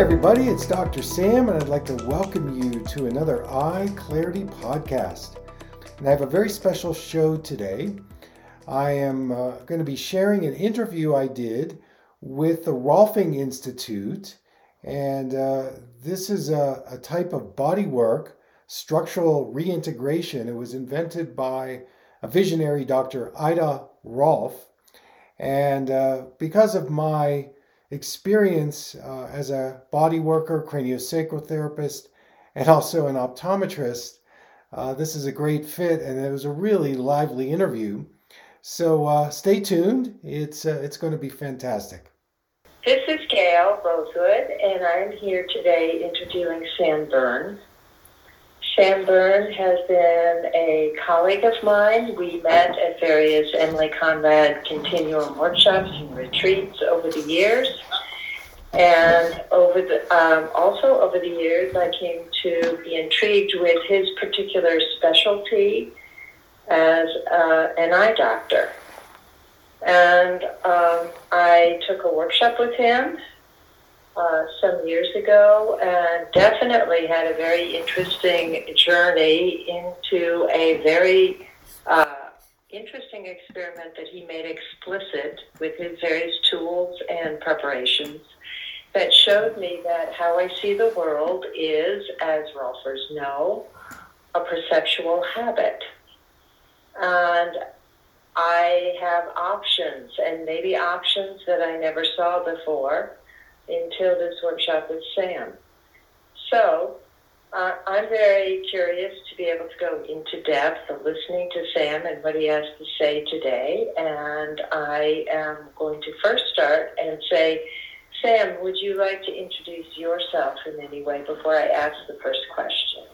Everybody, it's Dr. Sam, and I'd like to welcome you to another Eye Clarity podcast. And I have a very special show today. I am uh, going to be sharing an interview I did with the Rolfing Institute, and uh, this is a, a type of bodywork structural reintegration. It was invented by a visionary Dr. Ida Rolf. And uh, because of my experience uh, as a body worker, craniosacral therapist, and also an optometrist. Uh, this is a great fit, and it was a really lively interview. So uh, stay tuned. It's uh, it's going to be fantastic. This is Gael Rosewood, and I'm here today interviewing Sam Berne. Sam Berne has been a colleague of mine. We met at various Emily Conrad Continuum workshops and retreats over the years. And over the, um, also over the years, I came to be intrigued with his particular specialty as uh, an eye doctor. And um, I took a workshop with him uh, some years ago and definitely had a very interesting journey into a very uh, interesting experiment that he made explicit with his various tools and preparations that showed me that how I see the world is, as Rolfers know, a perceptual habit. And I have options, and maybe options that I never saw before until this workshop with Sam. So uh, I'm very curious to be able to go into depth of listening to Sam and what he has to say today. And I am going to first start and say, Sam, would you like to introduce yourself in any way before I ask the first question?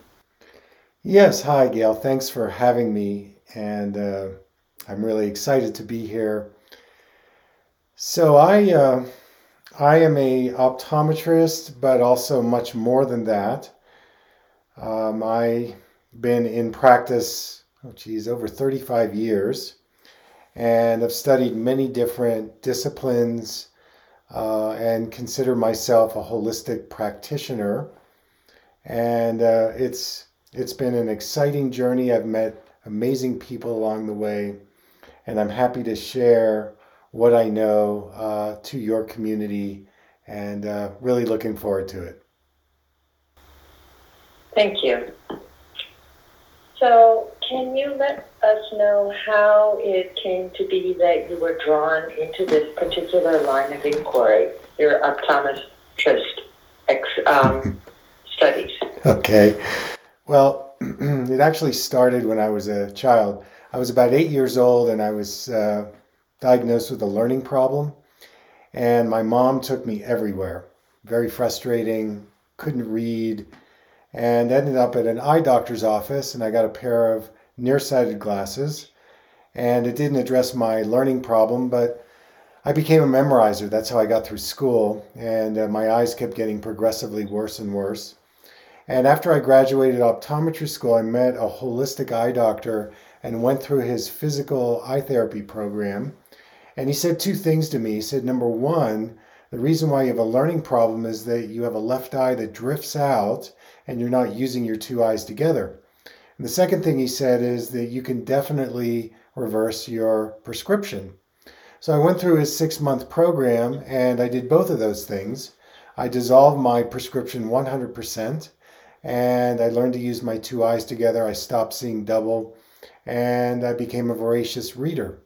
Yes. Hi, Gael. Thanks for having me. And uh, I'm really excited to be here. So I. Uh, I am a optometrist, but also much more than that. Um, I've been in practice, oh geez, over 35 years, and I've studied many different disciplines uh, and consider myself a holistic practitioner. And uh, it's it's been an exciting journey. I've met amazing people along the way, and I'm happy to share what I know uh, to your community and uh, really looking forward to it. Thank you. So, can you let us know how it came to be that you were drawn into this particular line of inquiry, your optometrist ex, um, studies? Okay. Well, it actually started when I was a child. I was about eight years old and I was uh, diagnosed with a learning problem. And my mom took me everywhere. Very frustrating, couldn't read, and ended up at an eye doctor's office. And I got a pair of nearsighted glasses. And it didn't address my learning problem, but I became a memorizer. That's how I got through school. And uh, my eyes kept getting progressively worse and worse. And after I graduated optometry school, I met a holistic eye doctor and went through his physical eye therapy program. And he said two things to me. He said, number one, the reason why you have a learning problem is that you have a left eye that drifts out and you're not using your two eyes together. And the second thing he said is that you can definitely reverse your prescription. So I went through his six month program and I did both of those things. I dissolved my prescription 100% and I learned to use my two eyes together. I stopped seeing double and I became a voracious reader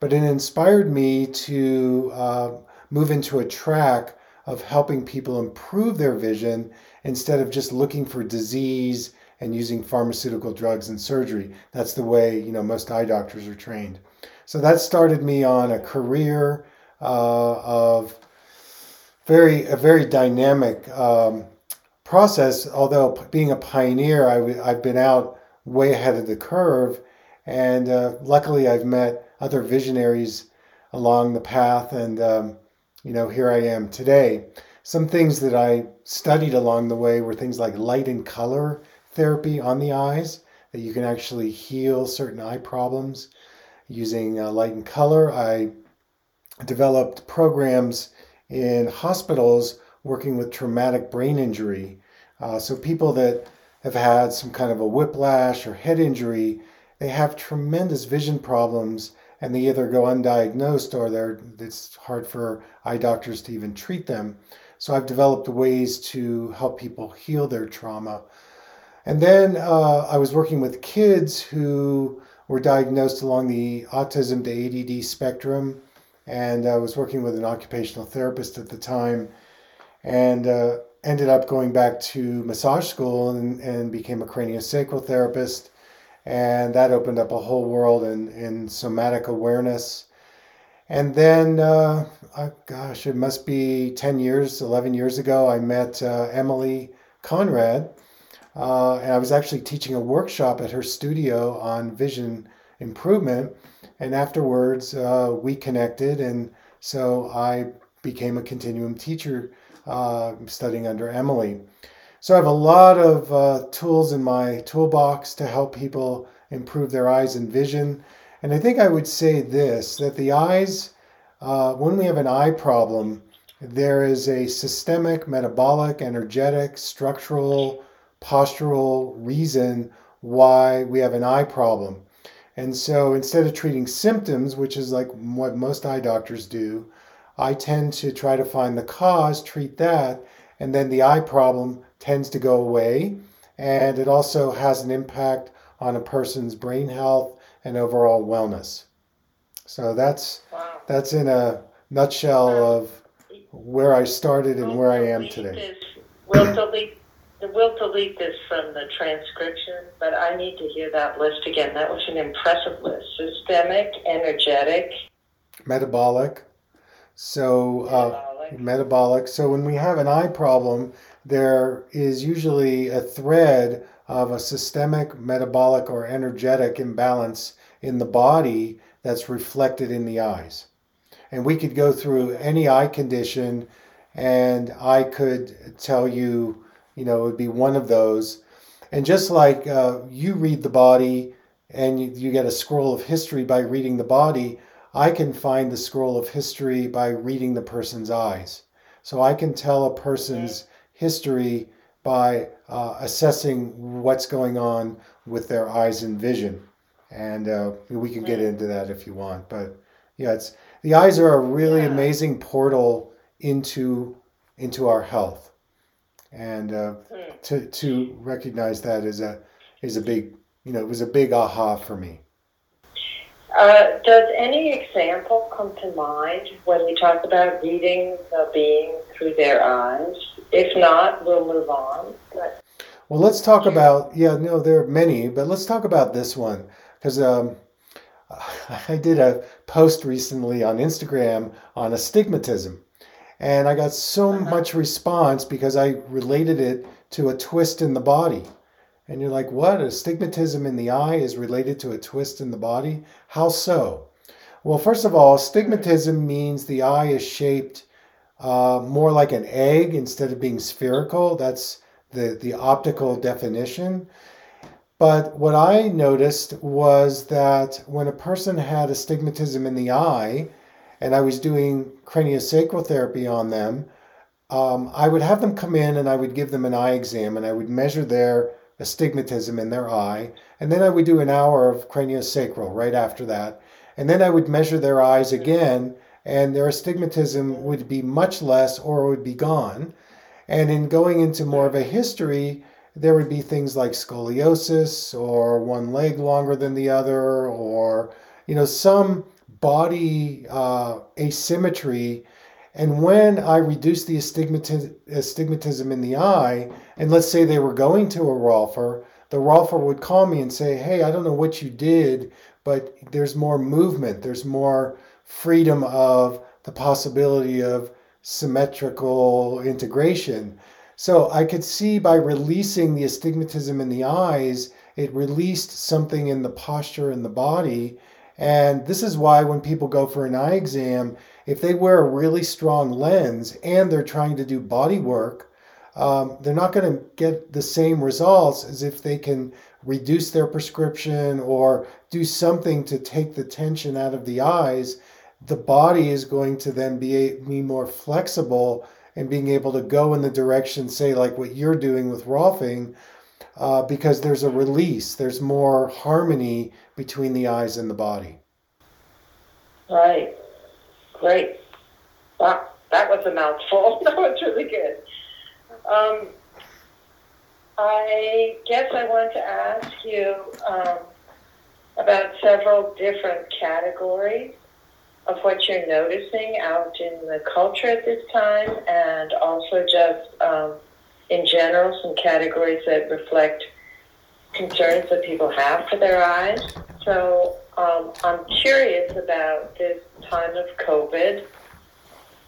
but it inspired me to uh, move into a track of helping people improve their vision instead of just looking for disease and using pharmaceutical drugs and surgery. That's the way you know most eye doctors are trained. So that started me on a career uh, of very a very dynamic um, process. Although being a pioneer, i w- I've been out way ahead of the curve, and uh, luckily I've met other visionaries along the path, and um, you know here I am today. Some things that I studied along the way were things like light and color therapy on the eyes, that you can actually heal certain eye problems using uh, light and color. I developed programs in hospitals working with traumatic brain injury. Uh, so people that have had some kind of a whiplash or head injury, they have tremendous vision problems and they either go undiagnosed or they're, it's hard for eye doctors to even treat them. So I've developed ways to help people heal their trauma. And then uh, I was working with kids who were diagnosed along the autism to ADD spectrum. And I was working with an occupational therapist at the time and uh, ended up going back to massage school and, and became a craniosacral therapist. And that opened up a whole world in, in somatic awareness. And then, uh, uh, gosh, it must be 10 years, 11 years ago, I met uh, Emily Conrad uh, and I was actually teaching a workshop at her studio on vision improvement. And afterwards, uh, we connected, and so I became a continuum teacher uh, studying under Emily. So I have a lot of uh, tools in my toolbox to help people improve their eyes and vision. And I think I would say this that the eyes, uh, when we have an eye problem, there is a systemic, metabolic, energetic, structural, postural reason why we have an eye problem. And so instead of treating symptoms, which is like what most eye doctors do, I tend to try to find the cause, treat that, and then the eye problem tends to go away. And it also has an impact on a person's brain health and overall wellness. So that's wow. that's in a nutshell of where I started and where I am today. We'll delete We'll delete this from the transcription, but I need to hear that list again. That was an impressive list. Systemic, energetic, metabolic. So, metabolic. Uh, metabolic. So, when we have an eye problem, there is usually a thread of a systemic, metabolic, or energetic imbalance in the body that's reflected in the eyes. And we could go through any eye condition, and I could tell you you know, it would be one of those. And just like uh, you read the body and you, you get a scroll of history by reading the body, I can find the scroll of history by reading the person's eyes. So I can tell a person's history by uh, assessing what's going on with their eyes and vision. And uh, we can get into that if you want. But yeah, it's the eyes are a really yeah. amazing portal into into our health and uh, hmm. to to recognize that is a is a big you know it was a big aha for me. Uh, does any example come to mind when we talk about reading the being through their eyes? If not, we'll move on. But... Well, let's talk about yeah. No, there are many, but let's talk about this one because um, I did a post recently on Instagram on astigmatism, and I got so uh-huh. much response because I related it to a twist in the body. And you're like, what? Astigmatism in the eye is related to a twist in the body? How so? Well, first of all, astigmatism means the eye is shaped uh, more like an egg instead of being spherical. That's the, the optical definition. But what I noticed was that when a person had astigmatism in the eye, and I was doing craniosacral therapy on them, um, I would have them come in and I would give them an eye exam and I would measure their astigmatism in their eye. And then I would do an hour of craniosacral right after that. And then I would measure their eyes again and their astigmatism would be much less or would be gone. And in going into more of a history, there would be things like scoliosis or one leg longer than the other or, you know, some body uh, asymmetry. And when I reduce the astigmatism, in the eye, and let's say they were going to a rolfer, the rolfer would call me and say, Hey, I don't know what you did, but there's more movement, there's more freedom of the possibility of symmetrical integration. So I could see by releasing the astigmatism in the eyes, it released something in the posture and the body. And this is why when people go for an eye exam, if they wear a really strong lens and they're trying to do body work, um, they're not going to get the same results as if they can reduce their prescription or do something to take the tension out of the eyes. The body is going to then be, be more flexible and being able to go in the direction, say, like what you're doing with Rolfing, uh, because there's a release, there's more harmony between the eyes and the body. Right. Great. Wow, that was a mouthful. that was really good. Um, I guess I want to ask you um, about several different categories of what you're noticing out in the culture at this time, and also just um, in general some categories that reflect concerns that people have for their eyes. So um, I'm curious about this time of COVID,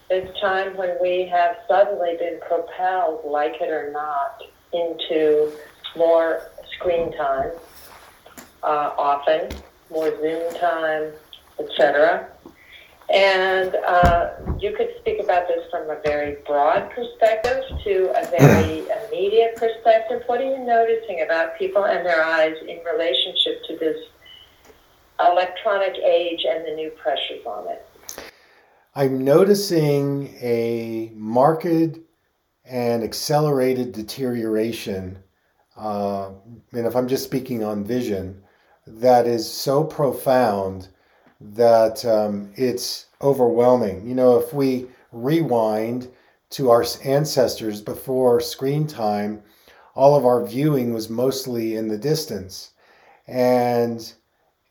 this time when we have suddenly been propelled, like it or not, into more screen time, uh, often more Zoom time, etc. And uh, you could speak about this from a very broad perspective to a very immediate perspective. What are you noticing about people and their eyes in relationship to this electronic age and the new pressures on it? I'm noticing a marked and accelerated deterioration. Uh, and if I'm just speaking on vision, that is so profound that um, it's overwhelming. You know, if we rewind to our ancestors before screen time, all of our viewing was mostly in the distance. And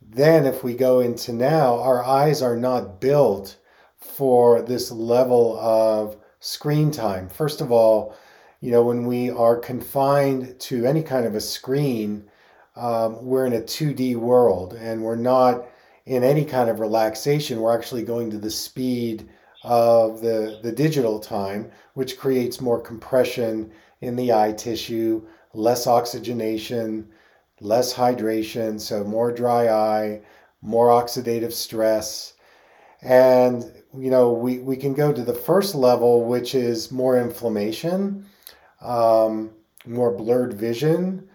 then if we go into now, our eyes are not built for this level of screen time. First of all, you know, when we are confined to any kind of a screen, um, we're in a 2D world and we're not in any kind of relaxation, we're actually going to the speed of the, the digital time, which creates more compression in the eye tissue, less oxygenation, less hydration, so more dry eye, more oxidative stress. And, you know, we, we can go to the first level, which is more inflammation, um, more blurred vision,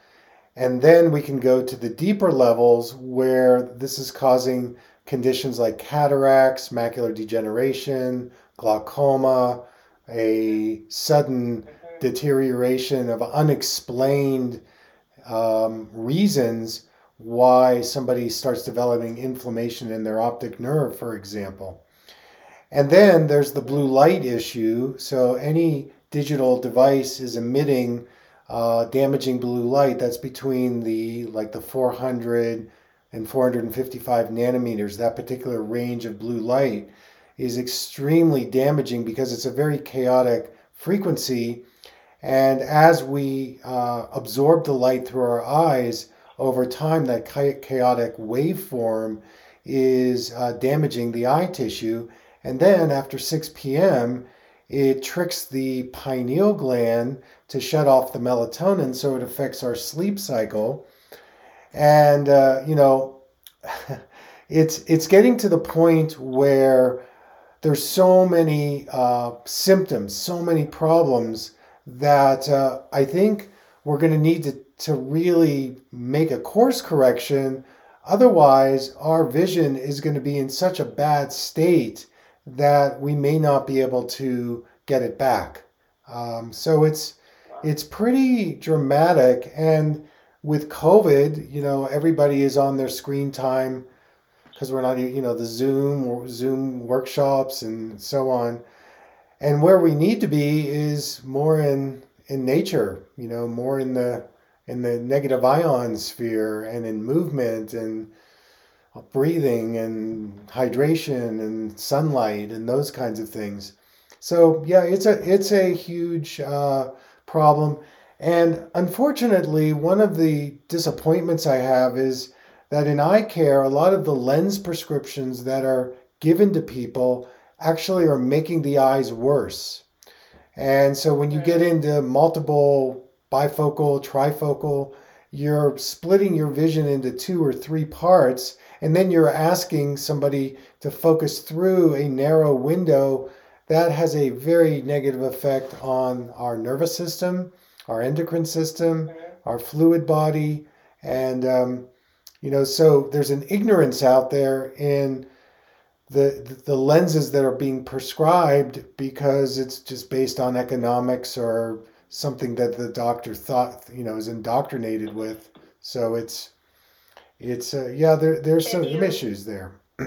and then we can go to the deeper levels where this is causing conditions like cataracts, macular degeneration, glaucoma, a sudden deterioration of unexplained um, reasons why somebody starts developing inflammation in their optic nerve, for example. And then there's the blue light issue. So any digital device is emitting uh, damaging blue light that's between the like the 400 and 455 nanometers. That particular range of blue light is extremely damaging because it's a very chaotic frequency. And as we uh, absorb the light through our eyes over time that chaotic waveform is uh, damaging the eye tissue. And then after 6 p.m it tricks the pineal gland to shut off the melatonin, so it affects our sleep cycle. And uh, you know, it's it's getting to the point where there's so many uh, symptoms, so many problems that uh, I think we're going to need to to really make a course correction. Otherwise, our vision is going to be in such a bad state that we may not be able to get it back. Um, so it's it's pretty dramatic, and with COVID, you know, everybody is on their screen time because we're not, you know, the Zoom or Zoom workshops and so on. And where we need to be is more in in nature, you know, more in the in the negative ion sphere and in movement and breathing and hydration and sunlight and those kinds of things. So yeah, it's a it's a huge uh, problem, And unfortunately, one of the disappointments I have is that in eye care, a lot of the lens prescriptions that are given to people actually are making the eyes worse. And so when you get into multiple bifocal, trifocal, you're splitting your vision into two or three parts, and then you're asking somebody to focus through a narrow window. That has a very negative effect on our nervous system, our endocrine system, our fluid body, and um, you know, so there's an ignorance out there in the the lenses that are being prescribed because it's just based on economics or something that the doctor thought you know is indoctrinated with. So it's it's uh, yeah there there's some you, issues there.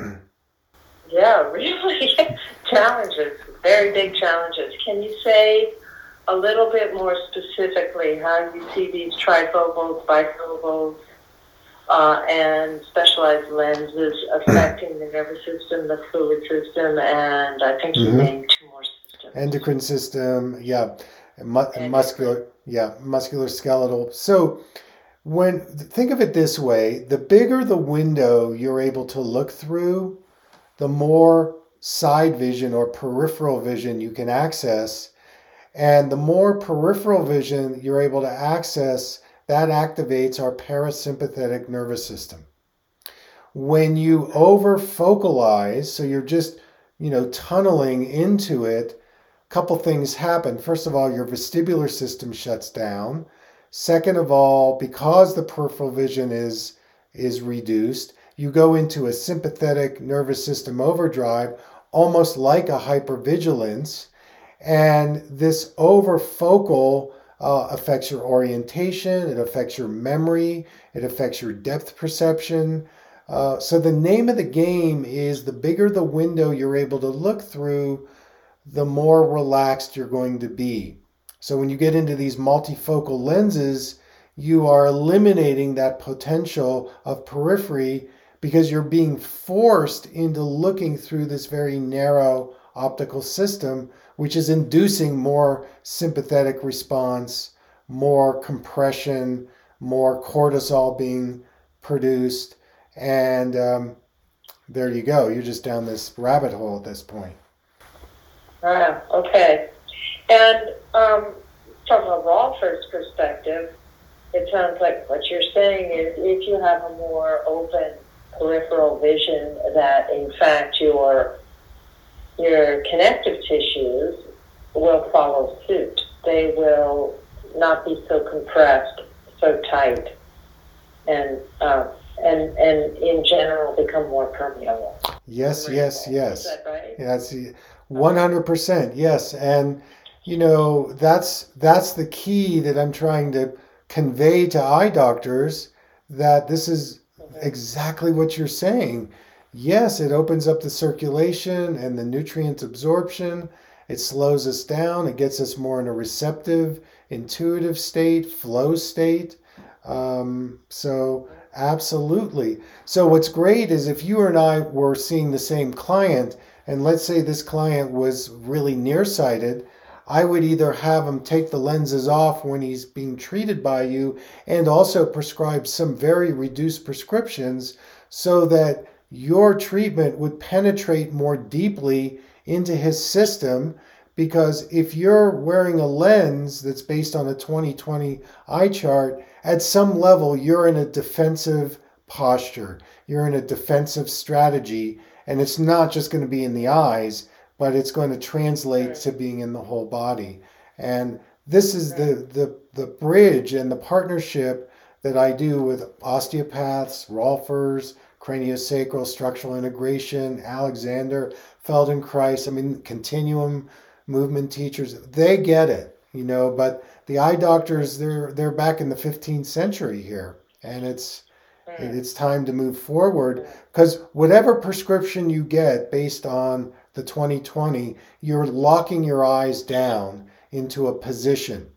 yeah, really challenges, very big challenges. Can you say a little bit more specifically how you see these trifocals, bifocals, uh, and specialized lenses affecting the nervous system, the fluid system, and I think you mm-hmm. named two more systems. Endocrine system, yeah, mu- muscular, yeah, muscular skeletal. So when think of it this way, the bigger the window you're able to look through, the more side vision or peripheral vision you can access. And the more peripheral vision you're able to access, that activates our parasympathetic nervous system. When you over focalize, so you're just, you know, tunneling into it, a couple things happen. First of all, your vestibular system shuts down. Second of all, because the peripheral vision is is reduced, you go into a sympathetic nervous system overdrive, almost like a hypervigilance, and this overfocal uh, affects your orientation, it affects your memory, it affects your depth perception. Uh, so, the name of the game is the bigger the window you're able to look through, the more relaxed you're going to be. So, when you get into these multifocal lenses, you are eliminating that potential of periphery because you're being forced into looking through this very narrow optical system which is inducing more sympathetic response, more compression, more cortisol being produced. And um, there you go. You're just down this rabbit hole at this point. Ah, okay. And um, from a Rolfer's perspective, it sounds like what you're saying is if you have a more open peripheral vision, that in fact your your connective tissues will follow suit. They will not be so compressed, so tight, and uh, and and in general become more permeable. Yes, yes, yes. Is that right? Yes, one hundred percent. Yes, and you know that's that's the key that I'm trying to convey to eye doctors that this is. Exactly what you're saying yes, it opens up the circulation and the nutrient absorption. It slows us down. It gets us more in a receptive, intuitive state, flow state. Um, so, absolutely. So, what's great is if you and I were seeing the same client, and let's say this client was really nearsighted, I would either have him take the lenses off when he's being treated by you and also prescribe some very reduced prescriptions so that your treatment would penetrate more deeply into his system because if you're wearing a lens that's based on a 2020 eye chart, at some level you're in a defensive posture. You're in a defensive strategy, and it's not just going to be in the eyes, but it's going to translate to being in the whole body. And this is the, the, the bridge and the partnership that I do with osteopaths, Rolfers, craniosacral structural integration, Alexander, Feldenkrais, I mean, continuum movement teachers, they get it, you know, but the eye doctors, they're, they're back in the 15th century here. And it's, it's time to move forward because whatever prescription you get based on the 2020, you're locking your eyes down into a position.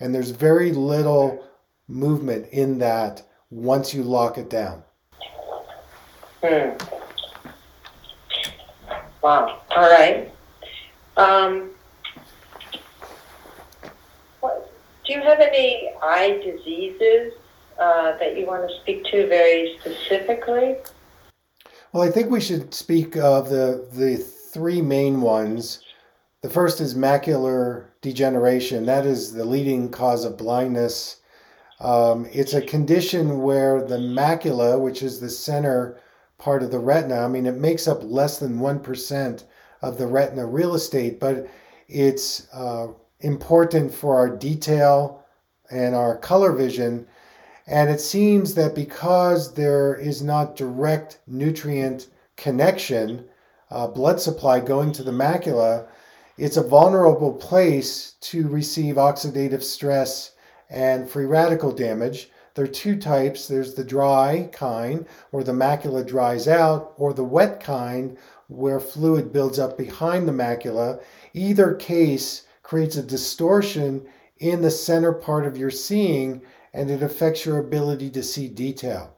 And there's very little movement in that once you lock it down. Hmm. Wow. All right. Um, what, do you have any eye diseases uh, that you want to speak to very specifically? Well, I think we should speak of the the three main ones. The first is macular degeneration. That is the leading cause of blindness. Um, it's a condition where the macula, which is the center part of the retina, I mean, it makes up less than 1% of the retina real estate, but it's uh, important for our detail and our color vision. And it seems that because there is not direct nutrient connection, uh, blood supply going to the macula, it's a vulnerable place to receive oxidative stress and free radical damage. There are two types there's the dry kind, where the macula dries out, or the wet kind, where fluid builds up behind the macula. Either case creates a distortion in the center part of your seeing and it affects your ability to see detail.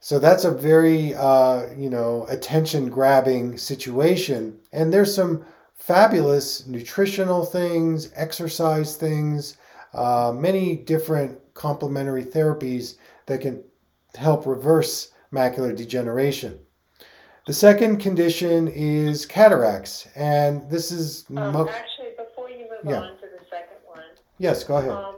So that's a very, uh, you know, attention grabbing situation. And there's some fabulous nutritional things, exercise things, uh, many different complementary therapies that can help reverse macular degeneration. The second condition is cataracts, and this is um, mo- actually before you move yeah. on to the second one. Yes, go ahead. Um,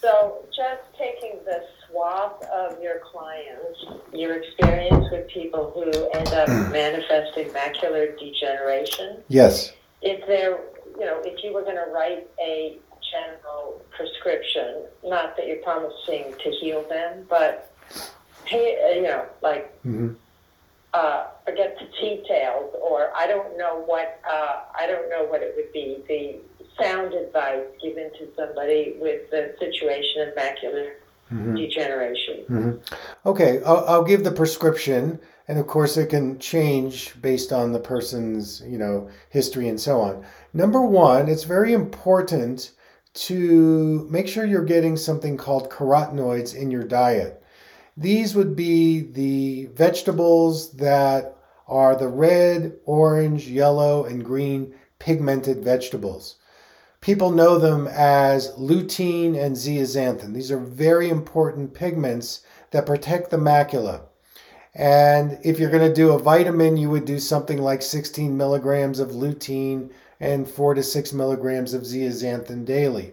so, just taking the swath of your clients, your experience with people who end up manifesting macular degeneration. Yes. If there, you know, if you were going to write a general prescription, not that you're promising to heal them, but pay, uh, you know, like. Mm-hmm. Uh, forget the details, or I don't know what uh, I don't know what it would be. The sound advice given to somebody with the situation of macular mm-hmm. degeneration. Mm-hmm. Okay, I'll, I'll, give the prescription, and of course it can change based on the person's you know history and so on. Number one, it's very important to make sure you're getting something called carotenoids in your diet. These would be the vegetables that are the red, orange, yellow, and green pigmented vegetables. People know them as lutein and zeaxanthin. These are very important pigments that protect the macula. And if you're going to do a vitamin, you would do something like 16 milligrams of lutein and 4 to 6 milligrams of zeaxanthin daily.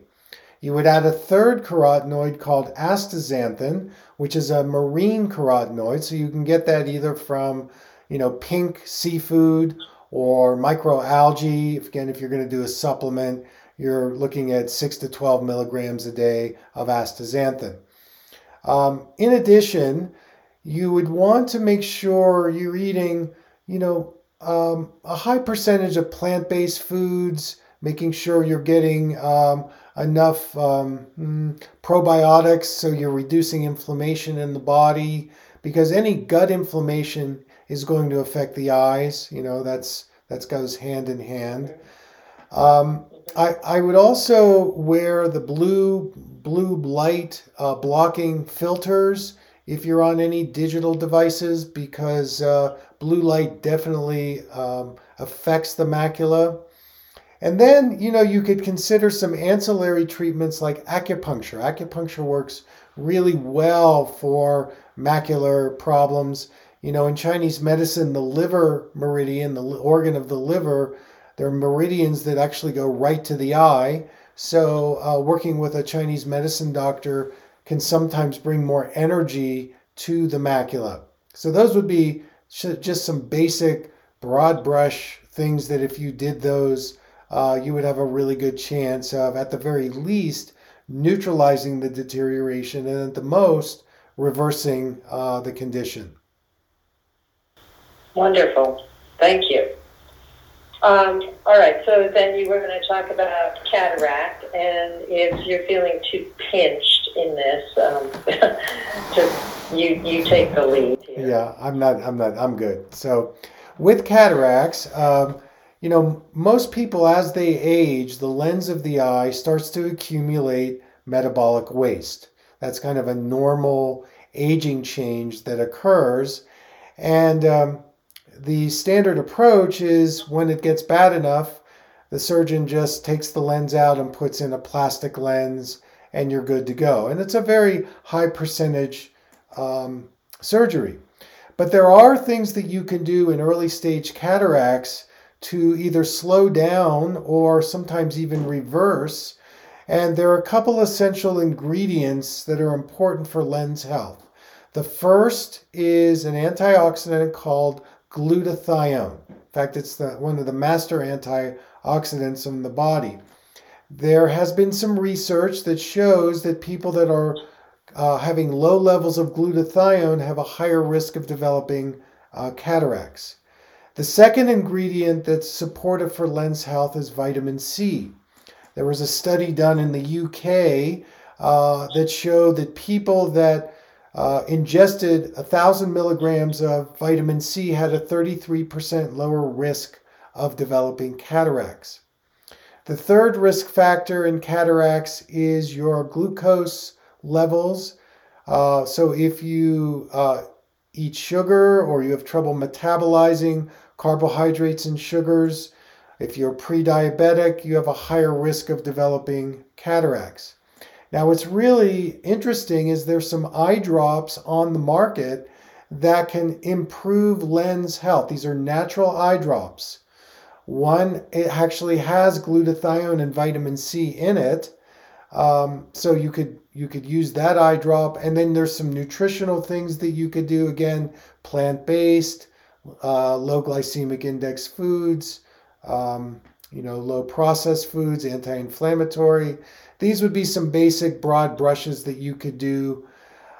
You would add a third carotenoid called astaxanthin, which is a marine carotenoid. So you can get that either from, you know, pink seafood or microalgae. Again, if you're going to do a supplement, you're looking at 6 to 12 milligrams a day of astaxanthin. Um, in addition, you would want to make sure you're eating, you know, um, a high percentage of plant-based foods, making sure you're getting um, enough um, mm, probiotics so you're reducing inflammation in the body because any gut inflammation is going to affect the eyes. You know, that's that goes hand in hand. Um, I, I would also wear the blue blue light uh, blocking filters if you're on any digital devices because uh, blue light definitely um, affects the macula. And then, you know, you could consider some ancillary treatments like acupuncture. Acupuncture works really well for macular problems. You know, in Chinese medicine, the liver meridian, the organ of the liver, there are meridians that actually go right to the eye. So, uh, working with a Chinese medicine doctor can sometimes bring more energy to the macula. So, those would be just some basic broad brush things that if you did those, uh, you would have a really good chance of, at the very least, neutralizing the deterioration and at the most, reversing uh, the condition. Wonderful. Thank you. Um, all right, so then you were going to talk about cataract, and if you're feeling too pinched in this, um, just you you take the lead. Here. Yeah, I'm not. I'm not. I'm good. So, with cataracts, um, you know, most people as they age, the lens of the eye starts to accumulate metabolic waste. That's kind of a normal aging change that occurs, and um, the standard approach is when it gets bad enough, the surgeon just takes the lens out and puts in a plastic lens, and you're good to go. And it's a very high percentage um, surgery. But there are things that you can do in early stage cataracts to either slow down or sometimes even reverse. And there are a couple essential ingredients that are important for lens health. The first is an antioxidant called glutathione. In fact, it's the, one of the master antioxidants in the body. There has been some research that shows that people that are uh, having low levels of glutathione have a higher risk of developing uh, cataracts. The second ingredient that's supportive for lens health is vitamin C. There was a study done in the UK uh, that showed that people that uh, ingested 1,000 milligrams of vitamin C had a 33% lower risk of developing cataracts. The third risk factor in cataracts is your glucose levels. Uh, so if you uh, eat sugar or you have trouble metabolizing carbohydrates and sugars, if you're pre diabetic, you have a higher risk of developing cataracts. Now, what's really interesting is there's some eye drops on the market that can improve lens health. These are natural eye drops. One, it actually has glutathione and vitamin C in it. Um, so you could you could use that eye drop, and then there's some nutritional things that you could do. Again, plant based, uh, low glycemic index foods, um, you know, low processed foods, anti-inflammatory. These would be some basic broad brushes that you could do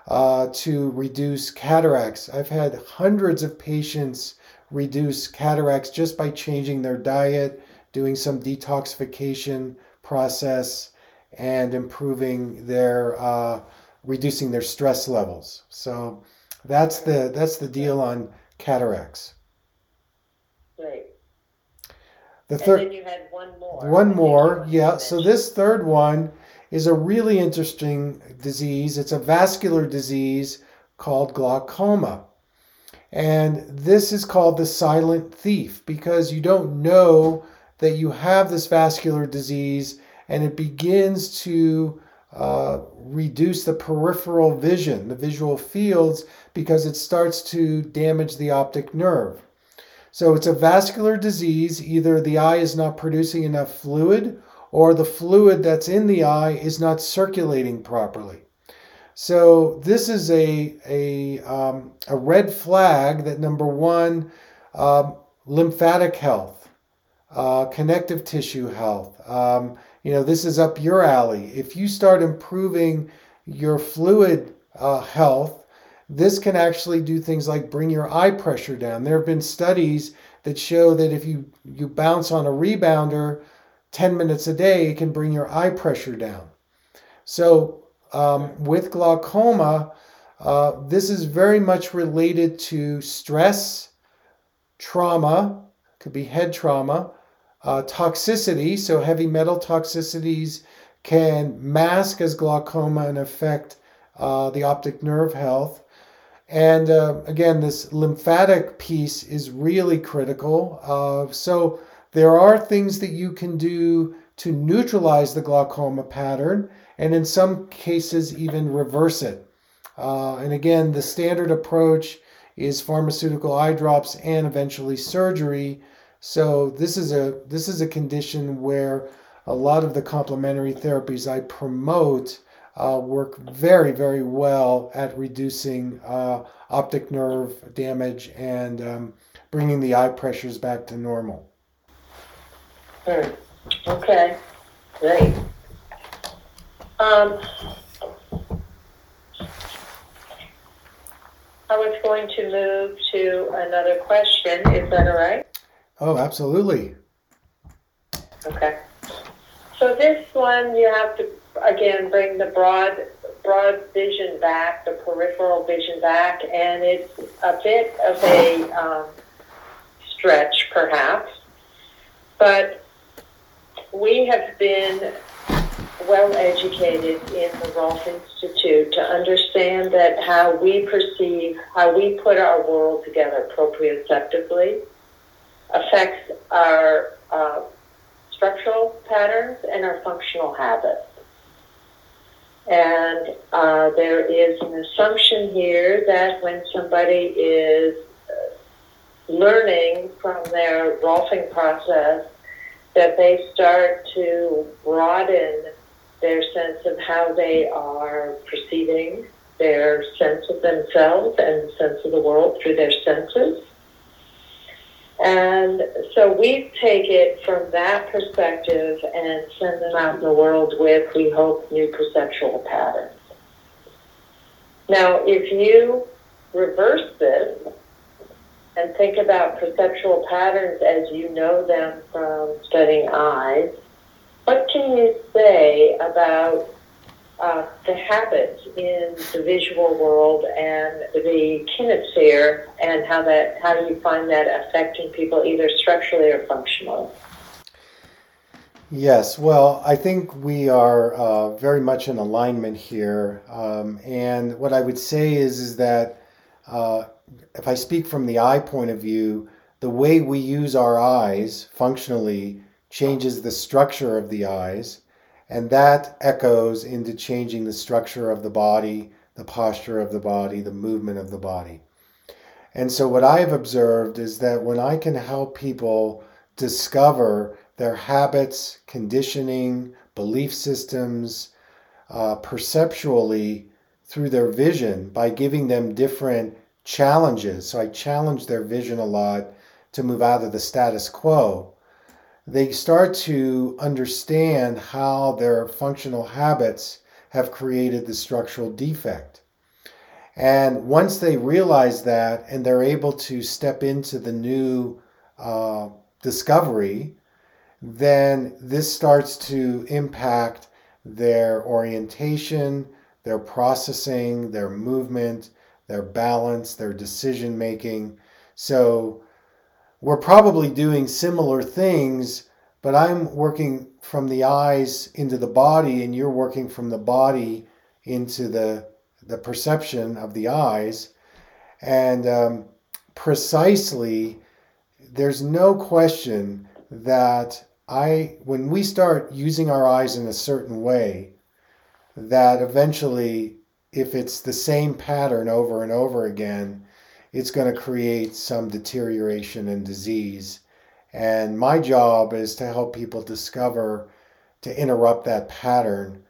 uh, to reduce cataracts. I've had hundreds of patients reduce cataracts just by changing their diet, doing some detoxification process, and improving their uh, reducing their stress levels. So that's the that's the deal on cataracts. Great. The third. And then you had one more. One more, yeah. So this third one is a really interesting disease. It's a vascular disease called glaucoma. And this is called the silent thief because you don't know that you have this vascular disease and it begins to uh, reduce the peripheral vision, the visual fields, because it starts to damage the optic nerve. So it's a vascular disease. Either the eye is not producing enough fluid or the fluid that's in the eye is not circulating properly. So this is a a um, a red flag that number one, um, lymphatic health, uh, connective tissue health. Um, you know this is up your alley. If you start improving your fluid uh, health, this can actually do things like bring your eye pressure down. There have been studies that show that if you you bounce on a rebounder 10 minutes a day, it can bring your eye pressure down. So um, with glaucoma, uh, this is very much related to stress, trauma, could be head trauma, uh, toxicity. So, heavy metal toxicities can mask as glaucoma and affect uh, the optic nerve health. And uh, again, this lymphatic piece is really critical. Uh, so, there are things that you can do to neutralize the glaucoma pattern and in some cases even reverse it. Uh, and again, the standard approach is pharmaceutical eye drops and eventually surgery. So this is a this is a condition where a lot of the complementary therapies I promote uh, work very very well at reducing uh, optic nerve damage and um, bringing the eye pressures back to normal. Hmm. Okay, great. Um, I was going to move to another question. Is that all right? Oh, absolutely. Okay. So this one, you have to again bring the broad broad vision back, the peripheral vision back, and it's a bit of a um, stretch, perhaps. But we have been well educated in the Rolf Institute to understand that how we perceive, how we put our world together proprioceptively affects our uh, structural patterns and our functional habits. And uh, there is an assumption here that when somebody is uh, learning from their Rolfing process, that they start to broaden their sense of how they are perceiving their sense of themselves and sense of the world through their senses. And so we take it from that perspective and send them out in the world with, we hope, new perceptual patterns. Now, if you reverse this and think about perceptual patterns as you know them from studying eyes, what can you say about uh, the habits in the visual world and the kinesphere, and how that how do you find that affecting people either structurally or functionally? Yes, well, I think we are uh, very much in alignment here, um, and what I would say is is that uh, if I speak from the eye point of view, the way we use our eyes functionally changes the structure of the eyes and that echoes into changing the structure of the body, the posture of the body, the movement of the body. And so, what I have observed is that when I can help people discover their habits, conditioning, belief systems, uh, perceptually through their vision by giving them different challenges. So, I challenge their vision a lot to move out of the status quo they start to understand how their functional habits have created the structural defect. And once they realize that and they're able to step into the new uh, discovery, then this starts to impact their orientation, their processing, their movement, their balance, their decision making. So we're probably doing similar things, but I'm working from the eyes into the body, and you're working from the body into the the perception of the eyes, and um, precisely, there's no question that I when we start using our eyes in a certain way, that eventually, if it's the same pattern over and over again, it's going to create some deterioration and disease. And my job is to help people discover to interrupt that pattern.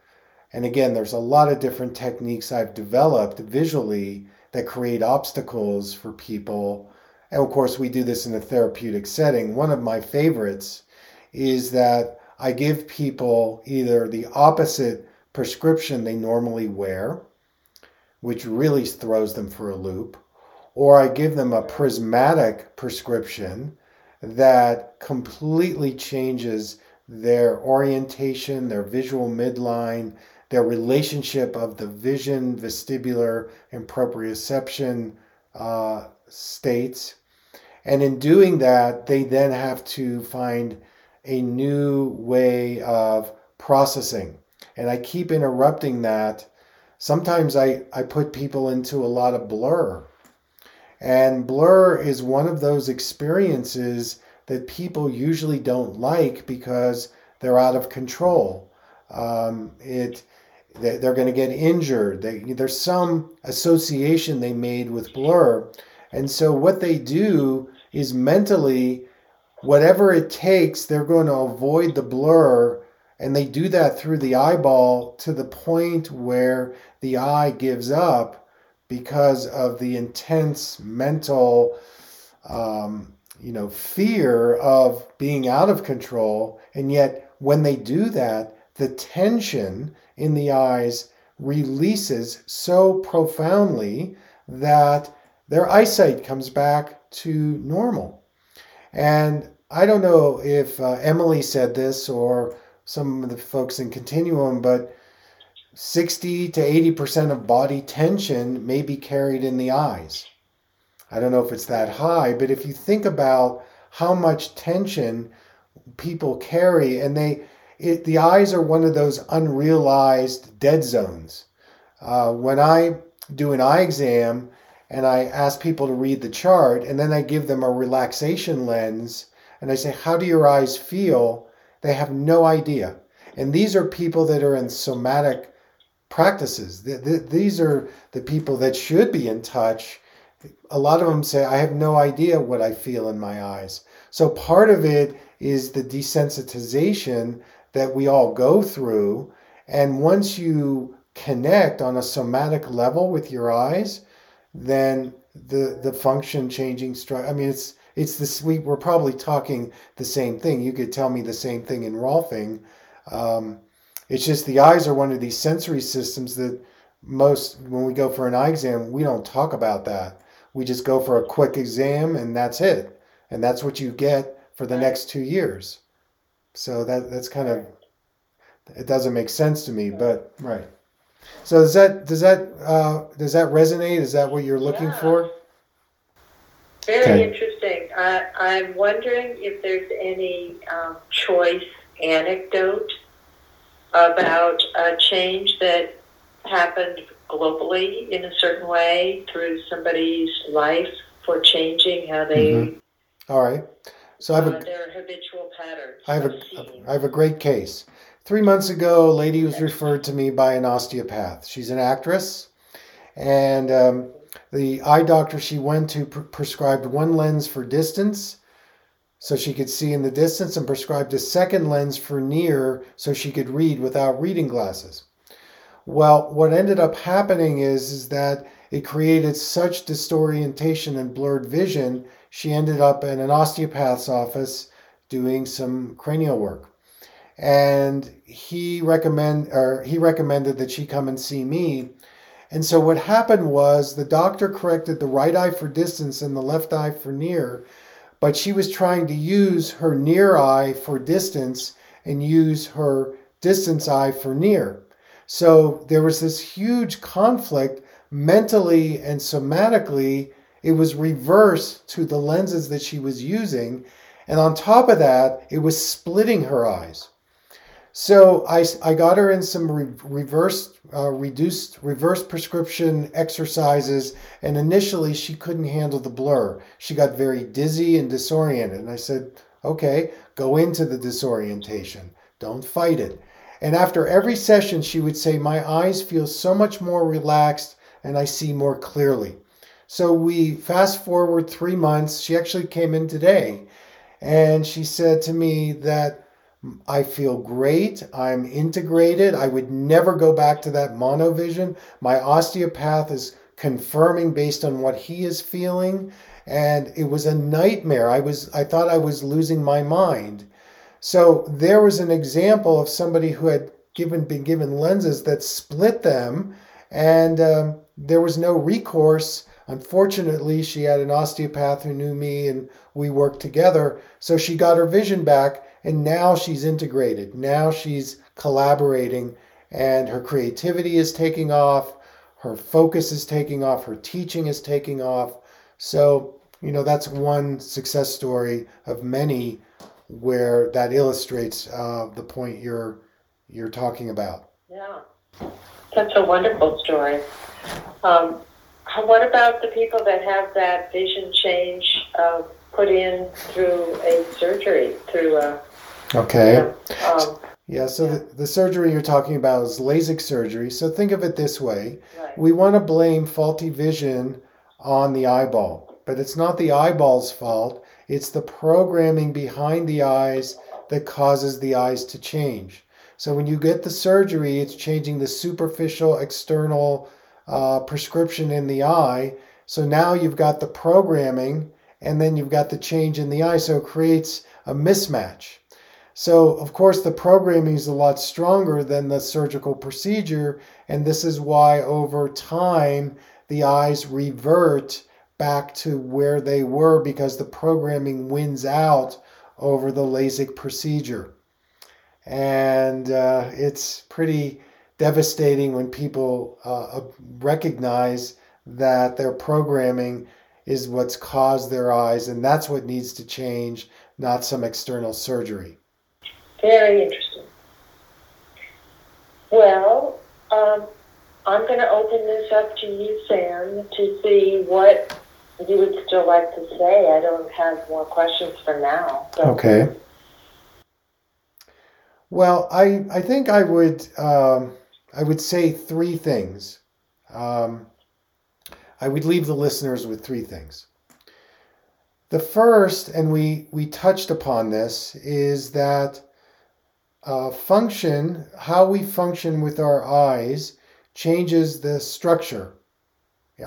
And again, there's a lot of different techniques I've developed visually that create obstacles for people. And of course, we do this in a therapeutic setting. One of my favorites is that I give people either the opposite prescription they normally wear, which really throws them for a loop, or I give them a prismatic prescription that completely changes their orientation, their visual midline, their relationship of the vision, vestibular, and proprioception uh, states. And in doing that, they then have to find a new way of processing. And I keep interrupting that. Sometimes I, I put people into a lot of blur and blur is one of those experiences that people usually don't like because they're out of control. Um, it they're going to get injured. They, there's some association they made with blur. And so what they do is mentally, whatever it takes, they're going to avoid the blur. And they do that through the eyeball to the point where the eye gives up because of the intense mental um, you know fear of being out of control. And yet when they do that the tension in the eyes releases so profoundly that their eyesight comes back to normal. And i don't know if uh, emily said this or some of the folks in continuum but 60 to 80% of body tension may be carried in the eyes. I don't know if it's that high, but if you think about how much tension people carry, and they, it, the eyes are one of those unrealized dead zones. Uh, when I do an eye exam and I ask people to read the chart, and then I give them a relaxation lens, and I say, How do your eyes feel? They have no idea. And these are people that are in somatic practices. These are the people that should be in touch. A lot of them say, I have no idea what I feel in my eyes. So part of it is the desensitization that we all go through. And once you connect on a somatic level with your eyes, then the the function changing structure. I mean, it's it's this. We we're probably talking the same thing. You could tell me the same thing in Rolfing. Um, it's just the eyes are one of these sensory systems that most when we go for an eye exam, we don't talk about that. We just go for a quick exam and that's it. And that's what you get for the next two years. So that that's kind of it doesn't make sense to me, but right. So does that does that uh, does that resonate? Is that what you're looking yeah. for? Very okay. interesting. I, I'm wondering if there's any um, choice anecdote about a change that happened globally in a certain way through somebody's life for changing how they. Mm-hmm. All right. So I have a, uh, their habitual patterns. I have a, I have a great case. Three months ago, a lady was referred to me by an osteopath. She's an actress, and um, the eye doctor she went to pre- prescribed one lens for distance so she could see in the distance and prescribed a second lens for near so she could read without reading glasses. Well, what ended up happening is, is that it created such disorientation and blurred vision, she ended up in an osteopath's office doing some cranial work and he recommend or he recommended that she come and see me. And so what happened was the doctor corrected the right eye for distance and the left eye for near, but she was trying to use her near eye for distance and use her distance eye for near. So there was this huge conflict mentally and somatically. It was reverse to the lenses that she was using. And on top of that, it was splitting her eyes. So I, I got her in some re- reverse, uh, reduced, reverse prescription exercises, and initially she couldn't handle the blur. She got very dizzy and disoriented. And I said, okay, go into the disorientation, don't fight it. And after every session, she would say, My eyes feel so much more relaxed and I see more clearly. So we fast forward three months. She actually came in today and she said to me that I feel great. I'm integrated. I would never go back to that monovision. My osteopath is confirming based on what he is feeling and it was a nightmare. I was I thought I was losing my mind. So there was an example of somebody who had given been given lenses that split them and um, there was no recourse. Unfortunately, she had an osteopath who knew me and we worked together. So she got her vision back and now she's integrated. Now she's collaborating, and her creativity is taking off. Her focus is taking off. Her teaching is taking off. So, you know, that's one success story of many where that illustrates uh, the point you're you're talking about. Yeah, that's a wonderful story. Um, what about the people that have that vision change uh, put in through a surgery, through a Okay. Yeah, um, yeah so. The, the, surgery you're talking about is LASIK surgery. So think of it this way right. we want to blame faulty vision on the eyeball, but it's not the eyeball's fault, it's the programming behind the eyes that causes the eyes to change. So when you get the surgery, it's changing the superficial external uh, prescription in the eye. So now you've got the programming and then you've got the change in the eye. So it creates a mismatch. So, of course, the programming is a lot stronger than the surgical procedure, and this is why over time the eyes revert back to where they were because the programming wins out over the LASIK procedure. And uh, it's pretty devastating when people uh, recognize that their programming is what's caused their eyes, and that's what needs to change, not some external surgery. Very interesting. Well, um, I'm going to open this up to you, Sam, to see what you would still like to say. I don't have more questions for now. So. Okay. Well, I, I think I would um, I would say three things. Um, I would leave the listeners with three things. The first, and we we touched upon this, is that uh, function, how we function with our eyes, changes the structure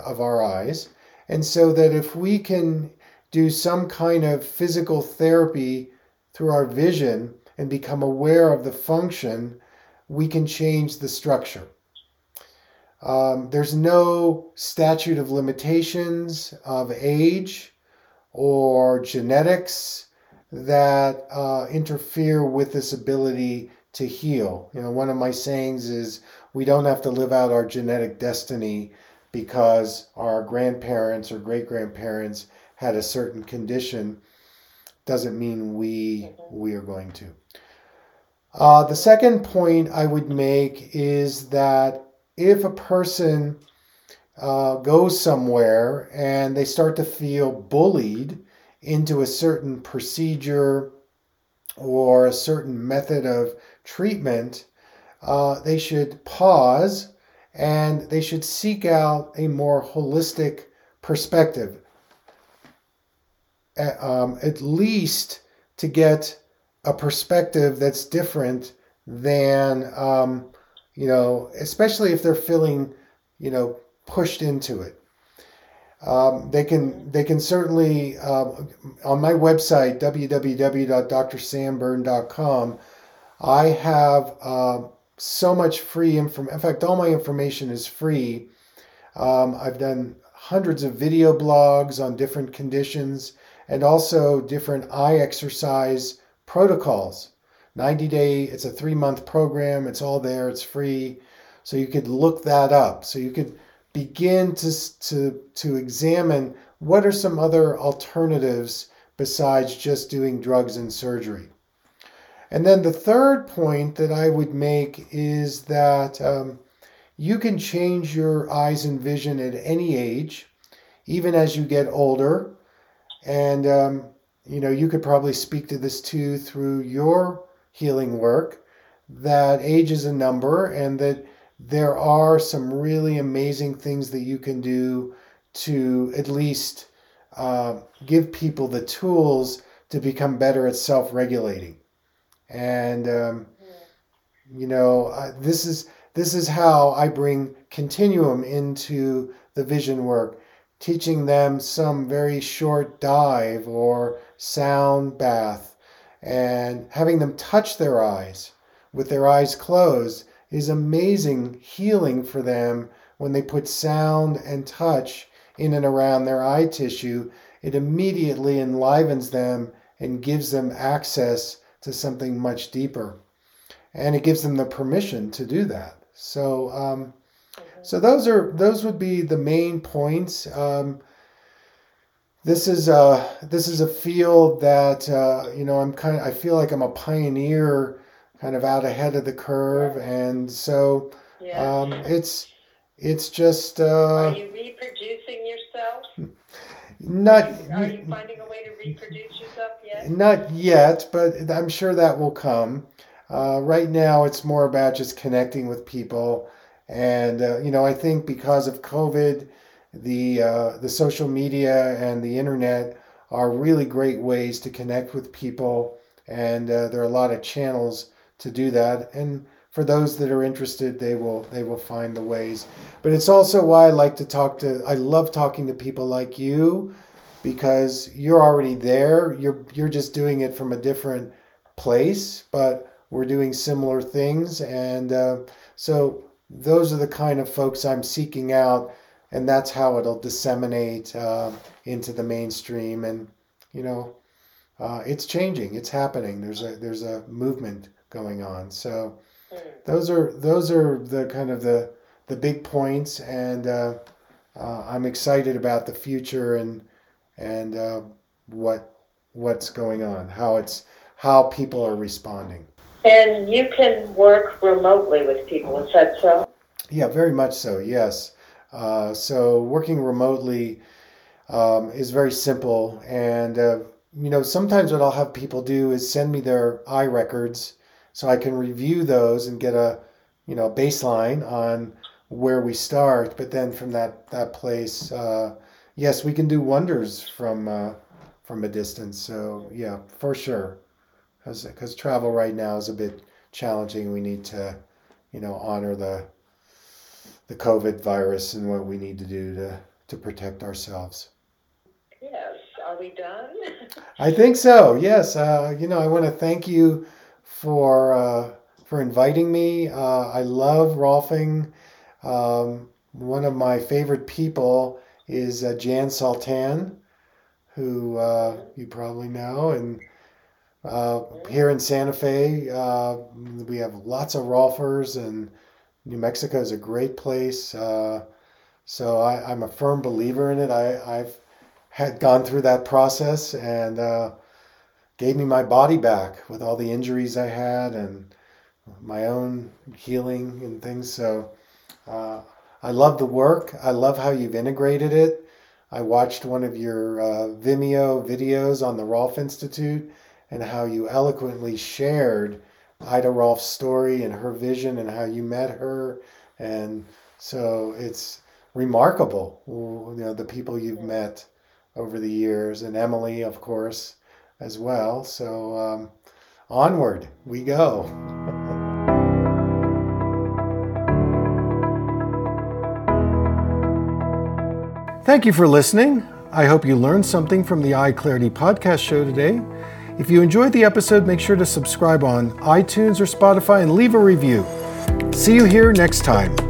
of our eyes, and so that if we can do some kind of physical therapy through our vision and become aware of the function, we can change the structure. Um, there's no statute of limitations of age or genetics that uh, interfere with this ability to heal. You know, one of my sayings is we don't have to live out our genetic destiny because our grandparents or great grandparents had a certain condition doesn't mean we we are going to. Uh, the second point I would make is that if a person uh, goes somewhere and they start to feel bullied into a certain procedure or a certain method of treatment, uh, they should pause and they should seek out a more holistic perspective um, at least to get a perspective that's different than um, you know, especially if they're feeling you know pushed into it. Um, they can they can certainly uh, on my website www.drsamberne.com. I have uh, so much free information. In fact, all my information is free. Um, I've done hundreds of video blogs on different conditions and also different eye exercise protocols. 90 day, it's a three month program, it's all there, it's free. So you could look that up. So you could begin to, to, to examine what are some other alternatives besides just doing drugs and surgery. And then the third point that I would make is that um, you can change your eyes and vision at any age, even as you get older. And, um, you know, you could probably speak to this too through your healing work that age is a number and that there are some really amazing things that you can do to at least uh, give people the tools to become better at self regulating. And, um, you know, uh, this is. This is how I bring continuum into the vision work teaching them some very short dive or sound bath and having them touch their eyes with their eyes closed is amazing healing for them when they put sound and touch in and around their eye tissue. It immediately enlivens them and gives them access to something much deeper. And it gives them the permission to do that. So, um, so those are those would be the main points. Um, this is a this is a field that uh, you know I'm kind of I feel like I'm a pioneer, kind of out ahead of the curve, and so yeah. um, it's it's just. Uh, are you reproducing yourself? Not. Are you finding a way to reproduce yourself yet? Not yet, but I'm sure that will come. Uh, right now, it's more about just connecting with people and uh, you know, I think because of COVID, the uh, the social media and the internet are really great ways to connect with people, and uh, there are a lot of channels to do that. And for those that are interested, they will they will find the ways. But it's also why I like to talk to. I love talking to people like you because you're already there. You're you're just doing it from a different place, but we're doing similar things, and uh, so those are the kind of folks I'm seeking out, and that's how it'll disseminate uh, into the mainstream. And you know, uh, it's changing. It's happening. There's a there's a movement going on. So those are those are the kind of the the big points, and uh, uh I'm excited about the future and and uh, what what's going on, how it's how people are responding. And you can work remotely with people, is that so? Yeah, very much so, yes. Uh, so working remotely um, is very simple. And, uh, you know, sometimes what I'll have people do is send me their eye records so I can review those and get a you know baseline on where we start. But then from that that place, uh, yes, we can do wonders from uh, from a distance. So yeah, for sure, because travel right now is a bit challenging. We need to you know honor the the COVID virus and what we need to do to to protect ourselves. Yes. Are we done? I think so. Yes. Uh, you know, I want to thank you for uh, for inviting me. Uh, I love Rolfing. Um, one of my favorite people is uh, Jan Sultan, who uh, you probably know, and uh, here in Santa Fe, we have lots of Rolfers, and New Mexico is a great place. so I, am a firm believer in it. I, I've had gone through that process and uh, gave me my body back with all the injuries I had and my own healing and things. So uh, I love the work. I love how you've integrated it. I watched one of your uh, Vimeo videos on the Rolf Institute and how you eloquently shared Ida Rolf's story and her vision and how you met her. And so it's remarkable, you know, the people you've met over the years, and Emily, of course, as well. So um, onward we go. Thank you for listening. I hope you learned something from the Eye Clarity podcast show today. If you enjoyed the episode, make sure to subscribe on iTunes or Spotify and leave a review. See you here next time.